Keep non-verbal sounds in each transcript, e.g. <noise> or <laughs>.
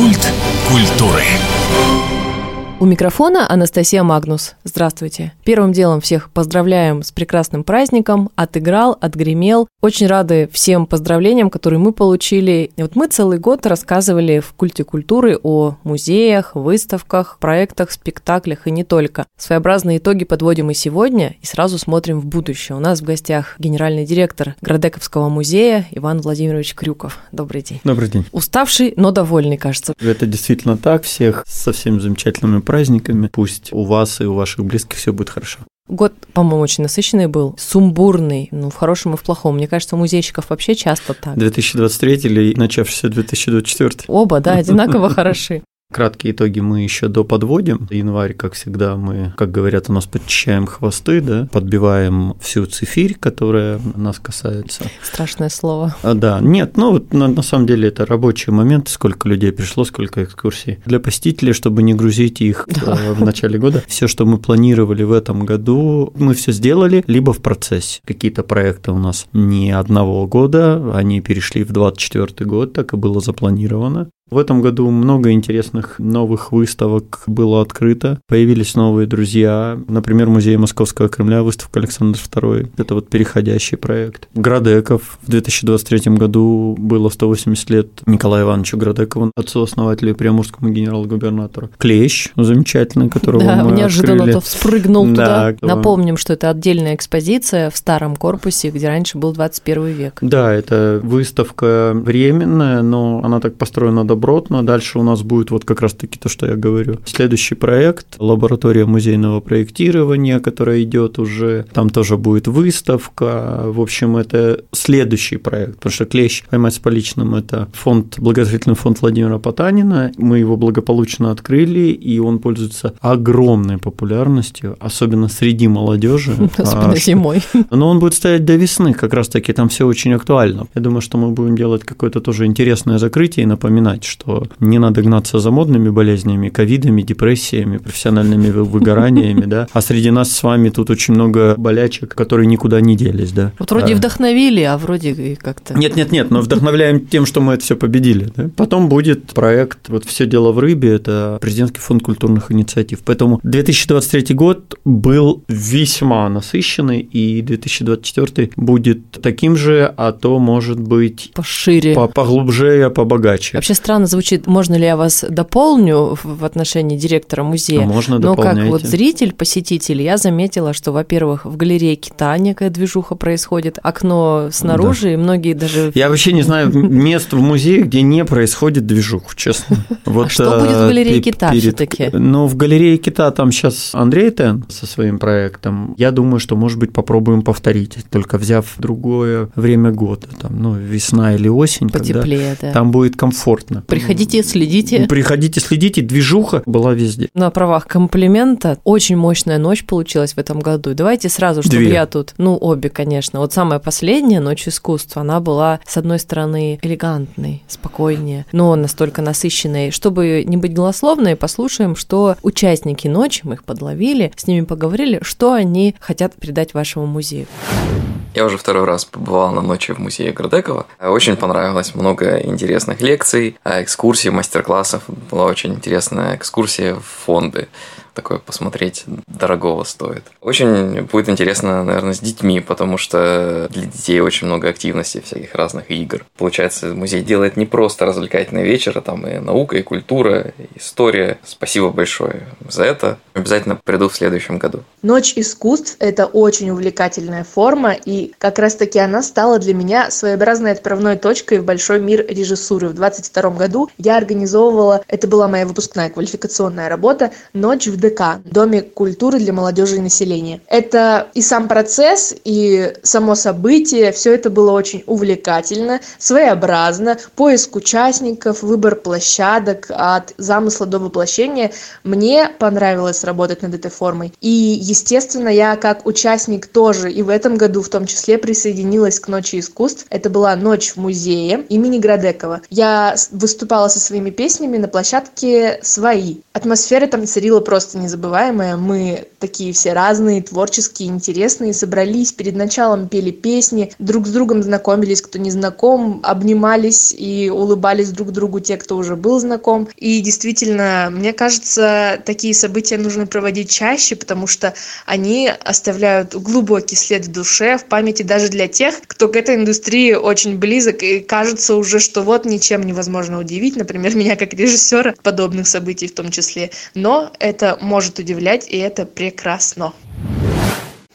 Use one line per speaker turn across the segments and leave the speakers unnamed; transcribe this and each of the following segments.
Культ культуры.
У микрофона Анастасия Магнус. Здравствуйте. Первым делом всех поздравляем с прекрасным праздником. Отыграл, отгремел. Очень рады всем поздравлениям, которые мы получили. И вот мы целый год рассказывали в культе культуры о музеях, выставках, проектах, спектаклях и не только. Своеобразные итоги подводим и сегодня, и сразу смотрим в будущее. У нас в гостях генеральный директор Градековского музея Иван Владимирович Крюков. Добрый день.
Добрый день.
Уставший, но довольный, кажется.
Это действительно так. Всех со всеми замечательными праздниками. Пусть у вас и у ваших близких все будет хорошо.
Год, по-моему, очень насыщенный был, сумбурный, ну, в хорошем и в плохом. Мне кажется, у музейщиков вообще часто так.
2023 или начавшийся 2024?
Оба, да, <laughs> одинаково хороши.
Краткие итоги мы еще доподводим. Январь, как всегда, мы, как говорят у нас, подчищаем хвосты, да, подбиваем всю цифирь, которая нас касается.
Страшное слово.
А, да, нет, ну вот на, на самом деле это рабочий момент, сколько людей пришло, сколько экскурсий. Для посетителей, чтобы не грузить их да. э, в начале года, все, что мы планировали в этом году, мы все сделали, либо в процессе. Какие-то проекты у нас не одного года, они перешли в 24 год, так и было запланировано. В этом году много интересных новых выставок было открыто. Появились новые друзья. Например, музей Московского Кремля, выставка Александр II. Это вот переходящий проект. Градеков. В 2023 году было 180 лет Николаю Ивановичу Градекову, отцу-основателю Приамурскому генерал-губернатору. Клещ, замечательный, которого
да,
мы
неожиданно
открыли.
вспрыгнул
Да,
туда. Напомним, что это отдельная экспозиция в старом корпусе, где раньше был 21 век.
Да, это выставка временная, но она так построена добротно. Дальше у нас будет вот как раз-таки то, что я говорю. Следующий проект – лаборатория музейного проектирования, которая идет уже. Там тоже будет выставка. В общем, это следующий проект, потому что «Клещ. Поймать с поличным» – это фонд, благотворительный фонд Владимира Потанина. Мы его благополучно открыли, и он пользуется огромной популярностью, особенно среди молодежи. <laughs>
Особенно зимой.
Но он будет стоять до весны, как раз-таки там все очень актуально. Я думаю, что мы будем делать какое-то тоже интересное закрытие и напоминать, что не надо гнаться за модными болезнями, ковидами, депрессиями, профессиональными выгораниями, да, а среди нас с вами тут очень много болячек, которые никуда не делись, да.
Вот вроде
А,
вдохновили, а вроде и как-то...
нет, нет, нет, но вдохновляем тем, что мы это все победили. да. Потом будет проект вот все дело в рыбе, это президентский фонд культурных инициатив. Поэтому 2023 год был весьма насыщенный, и 2024 будет таким же, а то может быть
Пошире.
по- поглубже, побогаче.
Вообще странно звучит, можно ли я вас дополню в отношении директора музея?
Можно
Но как вот зритель, посетитель, я заметила, что, во-первых, в галерее Кита некая движуха происходит, окно снаружи, и многие даже...
Я вообще не знаю мест в музее, где не происходит движух, честно. <laughs> Вот,
А что будет в
э,
галерее Кита
перед-
всё-таки?
Ну, в галерее Кита там сейчас Андрей Тен со своим проектом. Я думаю, что, может быть, попробуем повторить, только взяв другое время года, там, ну, весна или осень, когда
Потеплее, да.
там будет комфортно.
Приходите, следите.
Приходите, следите, движуха была везде.
На правах комплимента очень мощная ночь получилась в этом году. Давайте сразу, чтобы
Две.
я тут, ну, обе, конечно. Вот самая последняя ночь искусства, она была, с одной стороны, элегантной, спокойнее, но настолько насыщенной. Чтобы не быть голословной, послушаем, что участники ночи, мы их подловили, с ними поговорили, что они хотят передать вашему музею.
Я уже второй раз побывал на ночи в музее Градекова. Очень понравилось, много интересных лекций, экскурсий, мастер-классов. Была очень интересная экскурсия в фонды. Такое посмотреть дорогого стоит. Очень будет интересно, наверное, с детьми, потому что для детей очень много активностей, всяких разных игр. Получается, музей делает не просто развлекательный вечер, а там и наука, и культура, и история. Спасибо большое за это. Обязательно приду в следующем году.
Ночь искусств – это очень увлекательная форма, и как раз-таки она стала для меня своеобразной отправной точкой в большой мир режиссуры. В 22 году я организовывала, это была моя выпускная квалификационная работа, «Ночь в ДК» – Доме культуры для молодежи и населения. Это и сам процесс, и само событие, все это было очень увлекательно, своеобразно, поиск участников, выбор площадок от замысла до воплощения. Мне понравилось работать над этой формой. И, естественно, я как участник тоже и в этом году в том числе присоединилась к Ночи искусств. Это была ночь в музее имени Градекова. Я выступала со своими песнями на площадке «Свои». Атмосфера там царила просто незабываемая. Мы такие все разные, творческие, интересные, собрались перед началом, пели песни, друг с другом знакомились, кто не знаком, обнимались и улыбались друг другу те, кто уже был знаком. И действительно, мне кажется, такие события нужно проводить чаще, потому что они оставляют глубокий след в душе, в памяти даже для тех, кто к этой индустрии очень близок и кажется уже, что вот ничем невозможно удивить, например, <laughs> меня как режиссера подобных событий в том числе. Но это может удивлять, и это прекрасно.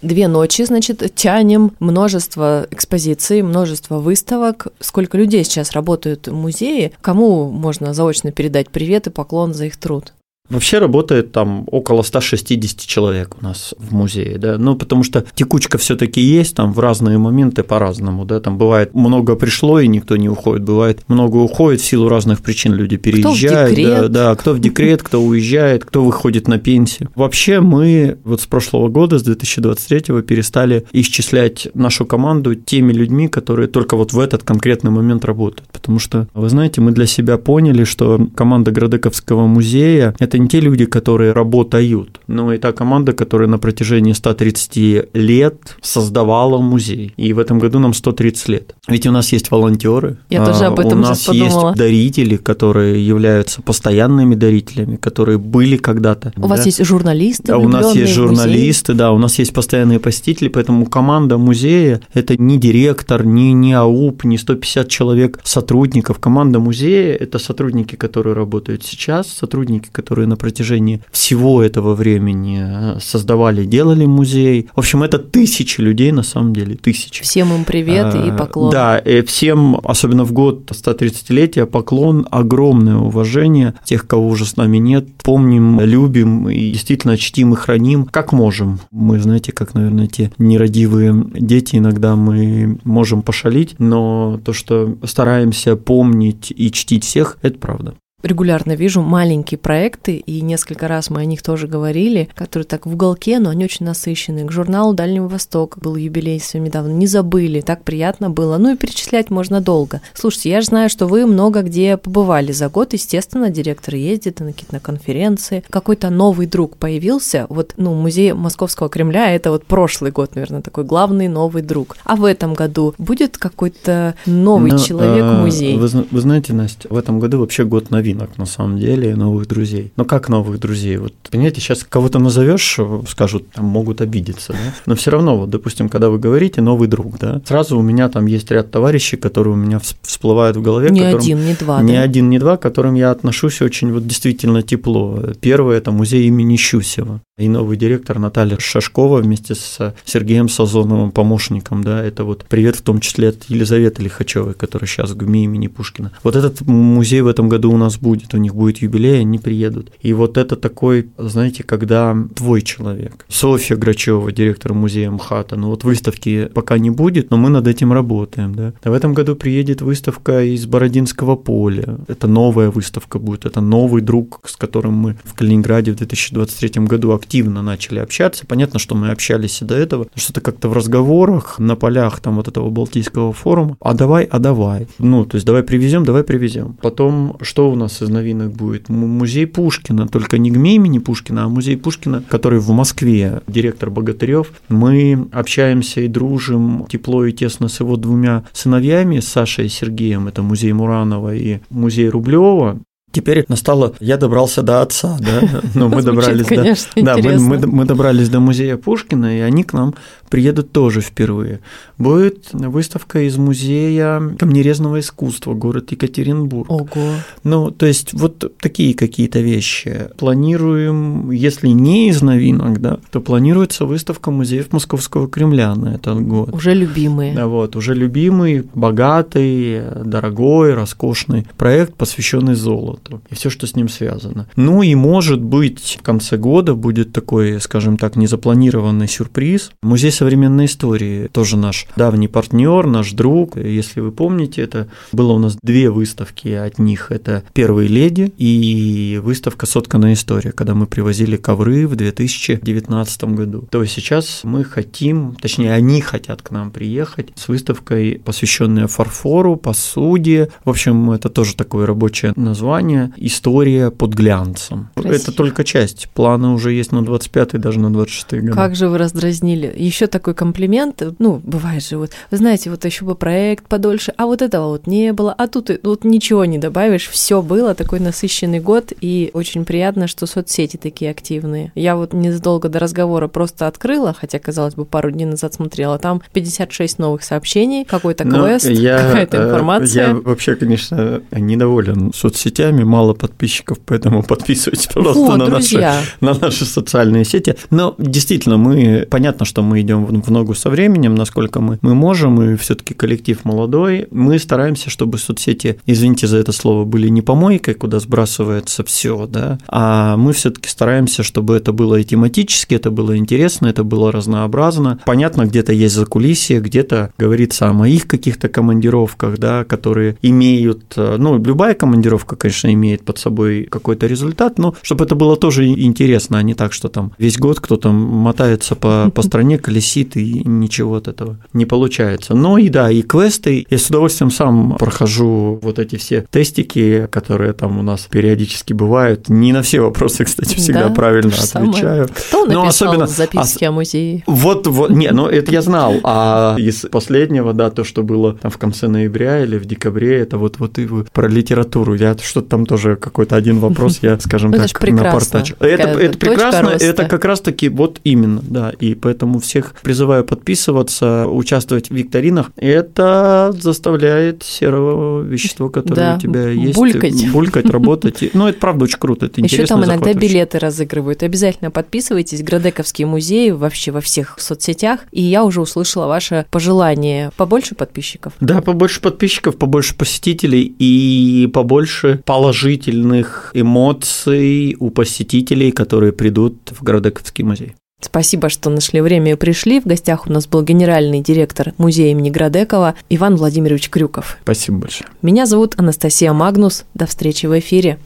Две ночи, значит, тянем множество экспозиций, множество выставок. Сколько людей сейчас работают в музее? Кому можно заочно передать привет и поклон за их труд?
Вообще работает там около 160 человек у нас в музее, да, ну потому что текучка все-таки есть, там в разные моменты по-разному, да, там бывает много пришло и никто не уходит, бывает много уходит в силу разных причин, люди переезжают, кто да, да, кто в декрет, кто уезжает, кто выходит на пенсию. Вообще мы вот с прошлого года, с 2023 перестали исчислять нашу команду теми людьми, которые только вот в этот конкретный момент работают, потому что, вы знаете, мы для себя поняли, что команда Градековского музея – это это не те люди, которые работают, но и та команда, которая на протяжении 130 лет создавала музей. И в этом году нам 130 лет. Ведь у нас есть волонтеры.
Я тоже об этом
У нас
есть
дарители, которые являются постоянными дарителями, которые были когда-то.
У да? вас есть журналисты.
Да, у нас есть журналисты, да, у нас есть постоянные посетители, поэтому команда музея – это не директор, не, не АУП, не 150 человек сотрудников. Команда музея – это сотрудники, которые работают сейчас, сотрудники, которые которые на протяжении всего этого времени э, создавали, делали музей. В общем, это тысячи людей на самом деле, тысячи.
Всем им привет и
э,
поклон.
Да, и всем, особенно в год 130-летия, поклон, огромное уважение тех, кого уже с нами нет. Помним, любим и действительно чтим и храним, как можем. Мы, знаете, как, наверное, те нерадивые дети, иногда мы можем пошалить, но то, что стараемся помнить и чтить всех, это правда
регулярно вижу маленькие проекты, и несколько раз мы о них тоже говорили, которые так в уголке, но они очень насыщенные. К журналу Дальнего Востока был юбилей совсем недавно, не забыли, так приятно было. Ну и перечислять можно долго. Слушайте, я же знаю, что вы много где побывали за год, естественно, директор ездит на какие-то конференции. Какой-то новый друг появился, вот, ну, музей Московского Кремля, это вот прошлый год, наверное, такой главный новый друг. А в этом году будет какой-то новый ну, человек в музее?
Вы, вы знаете, Настя, в этом году вообще год новин новинок на самом деле, новых друзей. Но как новых друзей? Вот, понимаете, сейчас кого-то назовешь, скажут, там могут обидеться, да? Но все равно, вот, допустим, когда вы говорите новый друг, да, сразу у меня там есть ряд товарищей, которые у меня всплывают в голове.
Не которым, один, не два.
Не да? один, не два, к которым я отношусь очень вот действительно тепло. Первый – это музей имени Щусева. И новый директор Наталья Шашкова вместе с Сергеем Сазоновым, помощником, да, это вот привет в том числе от Елизаветы Лихачевой, которая сейчас в ГМИ имени Пушкина. Вот этот музей в этом году у нас будет, у них будет юбилей, они приедут. И вот это такой, знаете, когда твой человек. Софья Грачева, директор музея МХАТа, ну вот выставки пока не будет, но мы над этим работаем, да. А в этом году приедет выставка из Бородинского поля. Это новая выставка будет, это новый друг, с которым мы в Калининграде в 2023 году активно начали общаться. Понятно, что мы общались и до этого, что-то как-то в разговорах на полях там вот этого Балтийского форума, а давай, а давай. Ну, то есть давай привезем, давай привезем. Потом, что у нас нас из новинок будет музей Пушкина, только не ГМИ имени Пушкина, а музей Пушкина, который в Москве, директор Богатырев. Мы общаемся и дружим тепло и тесно с его двумя сыновьями, Сашей и Сергеем, это музей Муранова и музей Рублева. Теперь настало, я добрался до отца, да, но мы добрались
конечно,
до, да, мы, мы, мы добрались до музея Пушкина, и они к нам приедут тоже впервые. Будет выставка из музея камнерезного искусства, город Екатеринбург.
Ого.
Ну, то есть вот такие какие-то вещи. Планируем, если не из новинок, да, то планируется выставка музеев Московского Кремля на этот год.
Уже любимые.
Да, вот, уже любимый, богатый, дорогой, роскошный проект, посвященный золоту спорту и все, что с ним связано. Ну и может быть в конце года будет такой, скажем так, незапланированный сюрприз. Музей современной истории тоже наш давний партнер, наш друг. Если вы помните, это было у нас две выставки от них. Это «Первые леди» и выставка «Сотканная история», когда мы привозили ковры в 2019 году. То есть сейчас мы хотим, точнее они хотят к нам приехать с выставкой, посвященной фарфору, посуде. В общем, это тоже такое рабочее название сегодня история под глянцем.
Красиво.
Это только часть. Планы уже есть на 25 даже на 26 годы.
Как же вы раздразнили. Еще такой комплимент, ну, бывает же, вот, вы знаете, вот еще бы проект подольше, а вот этого вот не было, а тут вот ничего не добавишь, все было, такой насыщенный год, и очень приятно, что соцсети такие активные. Я вот незадолго до разговора просто открыла, хотя, казалось бы, пару дней назад смотрела, там 56 новых сообщений, какой-то
Но
квест, какая-то
э,
информация.
Я вообще, конечно, недоволен соцсетями, мало подписчиков, поэтому <laughs> подписывайтесь, пожалуйста,
Вот,
на наши на наши социальные сети. Но действительно, мы понятно, что мы идем в в ногу со временем, насколько мы, мы можем, и все-таки коллектив молодой. Мы стараемся, чтобы соцсети, извините за это слово, были не помойкой, куда сбрасывается все, да, а мы все-таки стараемся, чтобы это было и тематически, это было интересно, это было разнообразно. Понятно, где-то есть закулисье, где-то говорится о моих каких-то командировках, да, которые имеют, э, ну, любая командировка, конечно, имеет под собой какой-то результат, но чтобы это было тоже интересно, а не так, что там весь год кто-то мотается по, по стране, колесит, и ничего от этого не получается. Но и да, и квесты, я с удовольствием сам прохожу вот эти все тестики, которые там у нас периодически бывают. Не на все вопросы, кстати, всегда
Да,
правильно
же самое.
отвечаю.
Кто написал
особенно-
записки о музее?
Вот, вот, не, ну это я знал, а из последнего, да, то, что было там в конце ноября или в декабре, это вот, вот и про литературу, я что-то там тоже какой-то один вопрос, я, скажем <laughs>
Ну,
так, напортачил. Это, это прекрасно,
роста.
это как раз-таки вот именно, да, и поэтому всех призываю подписываться, участвовать в викторинах, это заставляет серого вещества, которое
Да,
у тебя есть,
булькать.
булькать, <laughs> работать, ну это правда очень круто, это
Еще
интересно,
там иногда билеты разыгрывают. Обязательно подписывайтесь. Градековский музей вообще во всех соцсетях. И я уже услышала ваше пожелание. Побольше подписчиков.
Да, побольше подписчиков, побольше посетителей и побольше положительных эмоций у посетителей, которые придут в Городековский музей.
Спасибо, что нашли время и пришли. В гостях у нас был генеральный директор музея имени Градекова Иван Владимирович Крюков.
Спасибо большое.
Меня зовут Анастасия Магнус. До встречи в эфире.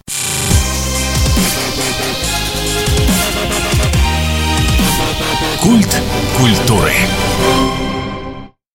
Культ культуры.